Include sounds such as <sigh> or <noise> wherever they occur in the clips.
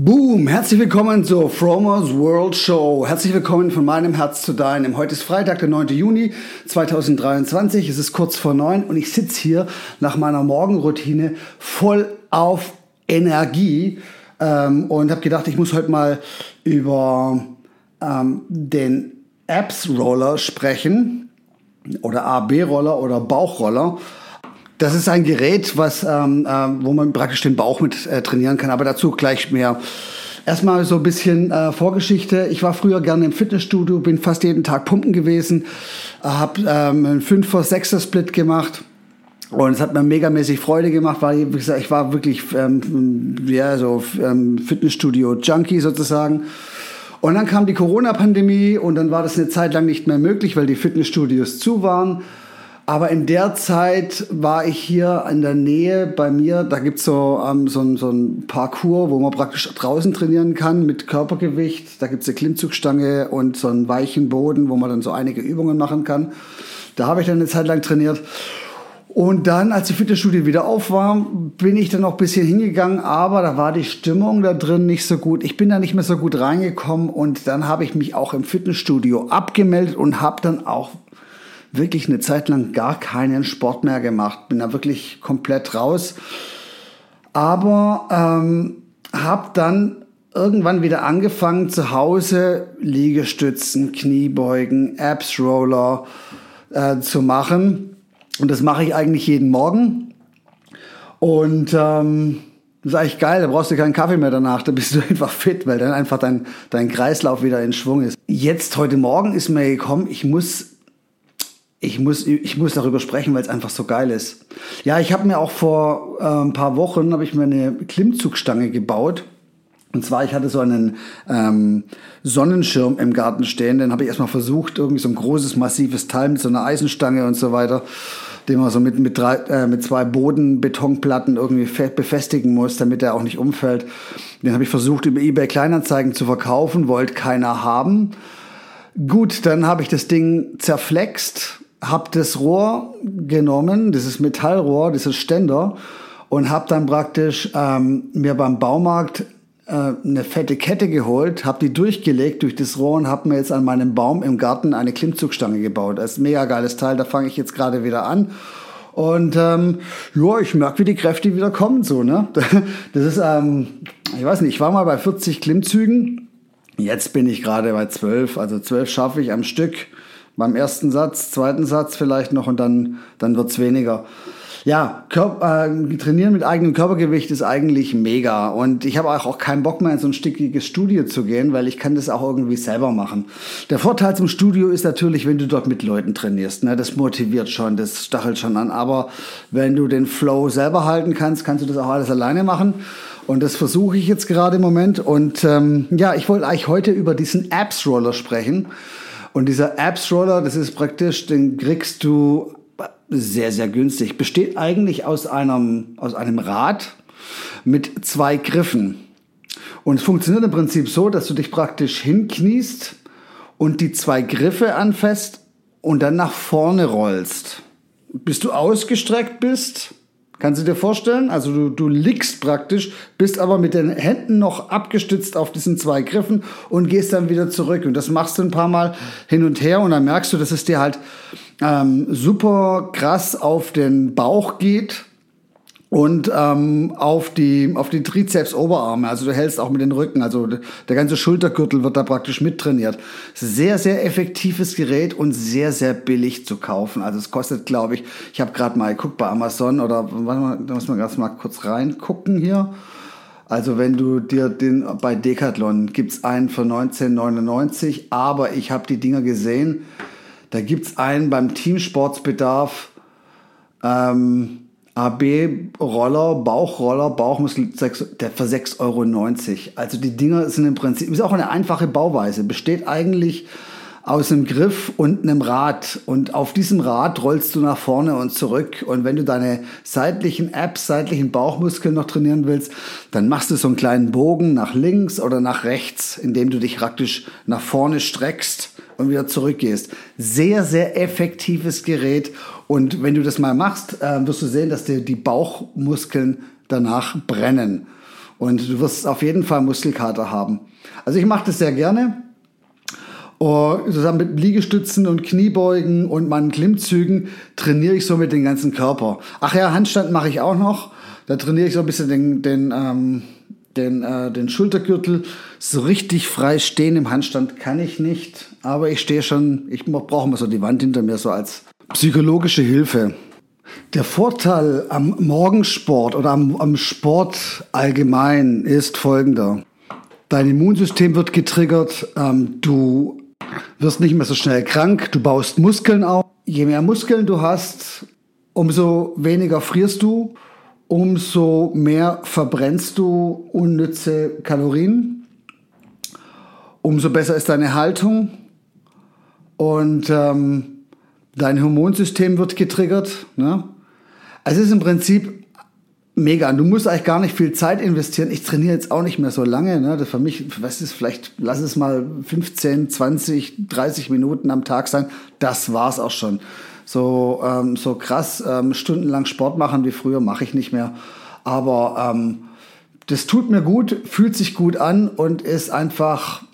Boom, herzlich willkommen zur Fromers World Show. Herzlich willkommen von meinem Herz zu deinem. Heute ist Freitag, der 9. Juni 2023. Es ist kurz vor neun und ich sitze hier nach meiner Morgenroutine voll auf Energie ähm, und habe gedacht, ich muss heute mal über ähm, den Apps Roller sprechen oder AB-Roller oder Bauchroller. Das ist ein Gerät, was, ähm, äh, wo man praktisch den Bauch mit äh, trainieren kann, aber dazu gleich mehr. Erstmal so ein bisschen äh, Vorgeschichte. Ich war früher gerne im Fitnessstudio, bin fast jeden Tag pumpen gewesen, habe ähm, einen 5er, 6er Split gemacht. Und es hat mir megamäßig Freude gemacht, weil wie gesagt, ich war wirklich ähm, ja, so ähm, Fitnessstudio-Junkie sozusagen. Und dann kam die Corona-Pandemie und dann war das eine Zeit lang nicht mehr möglich, weil die Fitnessstudios zu waren. Aber in der Zeit war ich hier in der Nähe bei mir, da gibt's so, ähm, so, so ein Parcours, wo man praktisch draußen trainieren kann mit Körpergewicht. Da gibt's eine Klimmzugstange und so einen weichen Boden, wo man dann so einige Übungen machen kann. Da habe ich dann eine Zeit lang trainiert. Und dann, als die Fitnessstudie wieder auf war, bin ich dann noch ein bisschen hingegangen, aber da war die Stimmung da drin nicht so gut. Ich bin da nicht mehr so gut reingekommen und dann habe ich mich auch im Fitnessstudio abgemeldet und habe dann auch wirklich eine Zeit lang gar keinen Sport mehr gemacht. Bin da wirklich komplett raus. Aber ähm, habe dann irgendwann wieder angefangen, zu Hause Liegestützen, Kniebeugen, Abs Roller äh, zu machen. Und das mache ich eigentlich jeden Morgen. Und ähm, das ist eigentlich geil, da brauchst du keinen Kaffee mehr danach, da bist du <laughs> einfach fit, weil dann einfach dein, dein Kreislauf wieder in Schwung ist. Jetzt, heute Morgen ist mir gekommen, ich muss ich muss, ich muss darüber sprechen, weil es einfach so geil ist. Ja, ich habe mir auch vor äh, ein paar Wochen habe ich mir eine Klimmzugstange gebaut. Und zwar, ich hatte so einen ähm, Sonnenschirm im Garten stehen. Den habe ich erstmal versucht, irgendwie so ein großes, massives Teil mit so einer Eisenstange und so weiter, den man so mit, mit, drei, äh, mit zwei Bodenbetonplatten irgendwie befestigen muss, damit er auch nicht umfällt. Den habe ich versucht, über eBay Kleinanzeigen zu verkaufen, wollte keiner haben. Gut, dann habe ich das Ding zerflext habe das Rohr genommen, dieses Metallrohr, dieses Ständer, und habe dann praktisch ähm, mir beim Baumarkt äh, eine fette Kette geholt, habe die durchgelegt durch das Rohr und habe mir jetzt an meinem Baum im Garten eine Klimmzugstange gebaut. Das ist ein mega geiles Teil, da fange ich jetzt gerade wieder an. Und ähm, ja, ich merke, wie die Kräfte wieder kommen. So, ne? <laughs> Das ist, ähm, ich weiß nicht, ich war mal bei 40 Klimmzügen. Jetzt bin ich gerade bei 12. Also 12 schaffe ich am Stück beim ersten Satz, zweiten Satz vielleicht noch und dann, dann wird's weniger. Ja, Körper, äh, trainieren mit eigenem Körpergewicht ist eigentlich mega. Und ich habe auch keinen Bock mehr in so ein stickiges Studio zu gehen, weil ich kann das auch irgendwie selber machen. Der Vorteil zum Studio ist natürlich, wenn du dort mit Leuten trainierst. Ne? Das motiviert schon, das stachelt schon an. Aber wenn du den Flow selber halten kannst, kannst du das auch alles alleine machen. Und das versuche ich jetzt gerade im Moment. Und ähm, ja, ich wollte eigentlich heute über diesen Apps-Roller sprechen. Und dieser Apps-Roller, das ist praktisch, den kriegst du sehr, sehr günstig. Besteht eigentlich aus einem, aus einem Rad mit zwei Griffen. Und es funktioniert im Prinzip so, dass du dich praktisch hinkniest und die zwei Griffe anfasst und dann nach vorne rollst. Bis du ausgestreckt bist, Kannst du dir vorstellen? Also du, du liegst praktisch, bist aber mit den Händen noch abgestützt auf diesen zwei Griffen und gehst dann wieder zurück. Und das machst du ein paar Mal hin und her und dann merkst du, dass es dir halt ähm, super krass auf den Bauch geht und ähm, auf die auf die Trizeps Oberarme also du hältst auch mit den Rücken. Also der ganze Schultergürtel wird da praktisch mittrainiert. Sehr sehr effektives Gerät und sehr sehr billig zu kaufen. Also es kostet glaube ich ich habe gerade mal geguckt bei Amazon oder warte mal da muss man gerade mal kurz reingucken hier. Also wenn du dir den bei Decathlon gibt's einen für 19,99 aber ich habe die Dinger gesehen da gibt's einen beim Teamsportsbedarf ähm, AB-Roller, Bauchroller, Bauchmuskel der für 6,90 Euro. Also die Dinger sind im Prinzip, ist auch eine einfache Bauweise, besteht eigentlich aus einem Griff und einem Rad. Und auf diesem Rad rollst du nach vorne und zurück. Und wenn du deine seitlichen Apps, seitlichen Bauchmuskeln noch trainieren willst, dann machst du so einen kleinen Bogen nach links oder nach rechts, indem du dich praktisch nach vorne streckst und wieder zurückgehst. Sehr, sehr effektives Gerät. Und wenn du das mal machst, äh, wirst du sehen, dass dir die Bauchmuskeln danach brennen. Und du wirst auf jeden Fall Muskelkater haben. Also ich mache das sehr gerne. Und zusammen mit Liegestützen und Kniebeugen und meinen Klimmzügen trainiere ich so mit den ganzen Körper. Ach ja, Handstand mache ich auch noch. Da trainiere ich so ein bisschen den, den, ähm, den, äh, den Schultergürtel. So richtig frei stehen im Handstand kann ich nicht. Aber ich stehe schon, ich brauche mal so die Wand hinter mir so als psychologische Hilfe. Der Vorteil am Morgensport oder am, am Sport allgemein ist folgender. Dein Immunsystem wird getriggert, ähm, du wirst nicht mehr so schnell krank, du baust Muskeln auf. Je mehr Muskeln du hast, umso weniger frierst du, umso mehr verbrennst du unnütze Kalorien, umso besser ist deine Haltung und ähm, dein Hormonsystem wird getriggert. Ne? Es ist im Prinzip mega. Du musst eigentlich gar nicht viel Zeit investieren. Ich trainiere jetzt auch nicht mehr so lange. Ne? Das für mich, was ist vielleicht, lass es mal 15, 20, 30 Minuten am Tag sein. Das war's auch schon. So, ähm, so krass ähm, stundenlang Sport machen wie früher mache ich nicht mehr. Aber ähm, das tut mir gut, fühlt sich gut an und ist einfach,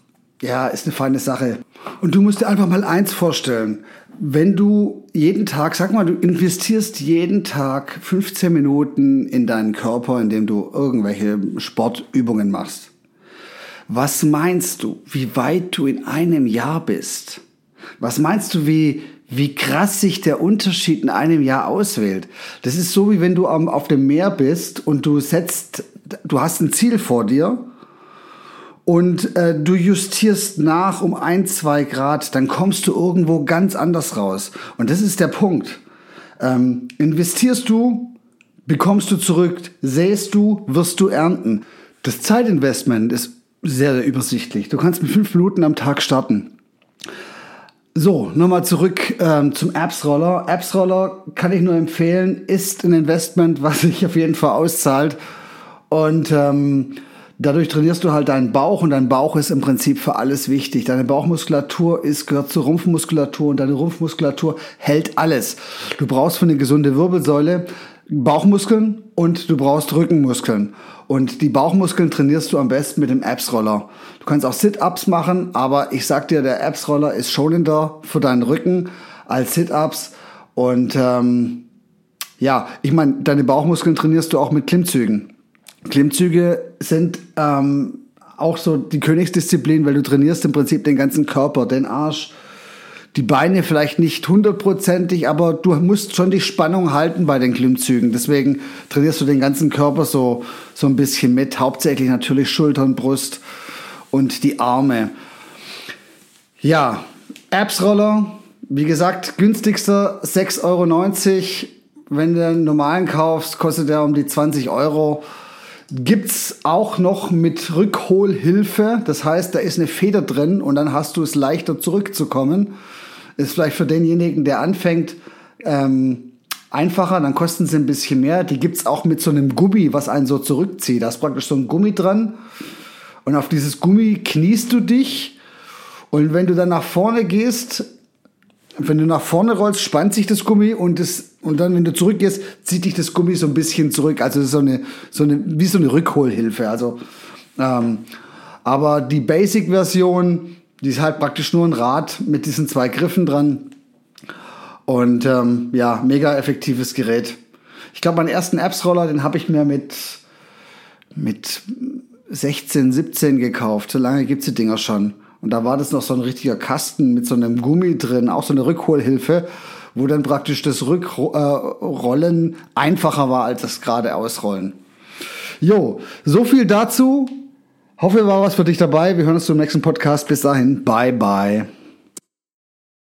ja, ist eine feine Sache. Und du musst dir einfach mal eins vorstellen wenn du jeden Tag, sag mal, du investierst jeden Tag 15 Minuten in deinen Körper, indem du irgendwelche Sportübungen machst. Was meinst du, wie weit du in einem Jahr bist? Was meinst du, wie, wie krass sich der Unterschied in einem Jahr auswählt? Das ist so, wie wenn du auf dem Meer bist und du setzt, du hast ein Ziel vor dir und äh, du justierst nach um ein, zwei Grad, dann kommst du irgendwo ganz anders raus. Und das ist der Punkt. Ähm, investierst du, bekommst du zurück, säst du, wirst du ernten. Das Zeitinvestment ist sehr, sehr übersichtlich. Du kannst mit fünf Minuten am Tag starten. So, nochmal zurück ähm, zum Apps-Roller. Apps-Roller kann ich nur empfehlen, ist ein Investment, was sich auf jeden Fall auszahlt. Und ähm, Dadurch trainierst du halt deinen Bauch und dein Bauch ist im Prinzip für alles wichtig. Deine Bauchmuskulatur ist, gehört zur Rumpfmuskulatur und deine Rumpfmuskulatur hält alles. Du brauchst für eine gesunde Wirbelsäule Bauchmuskeln und du brauchst Rückenmuskeln. Und die Bauchmuskeln trainierst du am besten mit dem Apps-Roller. Du kannst auch Sit-Ups machen, aber ich sag dir, der Apps-Roller ist schonender für deinen Rücken als Sit-Ups. Und ähm, ja, ich meine, deine Bauchmuskeln trainierst du auch mit Klimmzügen. Klimmzüge sind ähm, auch so die Königsdisziplin, weil du trainierst im Prinzip den ganzen Körper, den Arsch, die Beine vielleicht nicht hundertprozentig, aber du musst schon die Spannung halten bei den Klimmzügen. Deswegen trainierst du den ganzen Körper so, so ein bisschen mit, hauptsächlich natürlich Schultern, Brust und die Arme. Ja, Apps-Roller, wie gesagt, günstigster 6,90 Euro. Wenn du einen normalen kaufst, kostet der um die 20 Euro gibt's auch noch mit Rückholhilfe. Das heißt, da ist eine Feder drin und dann hast du es leichter zurückzukommen. Ist vielleicht für denjenigen, der anfängt, ähm, einfacher, dann kosten sie ein bisschen mehr. Die gibt's auch mit so einem Gummi, was einen so zurückzieht. Da ist praktisch so ein Gummi dran. Und auf dieses Gummi kniest du dich. Und wenn du dann nach vorne gehst, wenn du nach vorne rollst, spannt sich das Gummi und das, und dann, wenn du zurückgehst, zieht dich das Gummi so ein bisschen zurück. Also so eine, so eine, wie so eine Rückholhilfe. Also, ähm, aber die Basic-Version, die ist halt praktisch nur ein Rad mit diesen zwei Griffen dran. Und ähm, ja, mega effektives Gerät. Ich glaube, meinen ersten Apps-Roller, den habe ich mir mit, mit 16, 17 gekauft. So lange gibt's die Dinger schon. Und da war das noch so ein richtiger Kasten mit so einem Gummi drin, auch so eine Rückholhilfe, wo dann praktisch das Rückrollen äh, einfacher war als das gerade Ausrollen. Jo, so viel dazu. Hoffe, war was für dich dabei. Wir hören uns zum nächsten Podcast. Bis dahin, bye bye.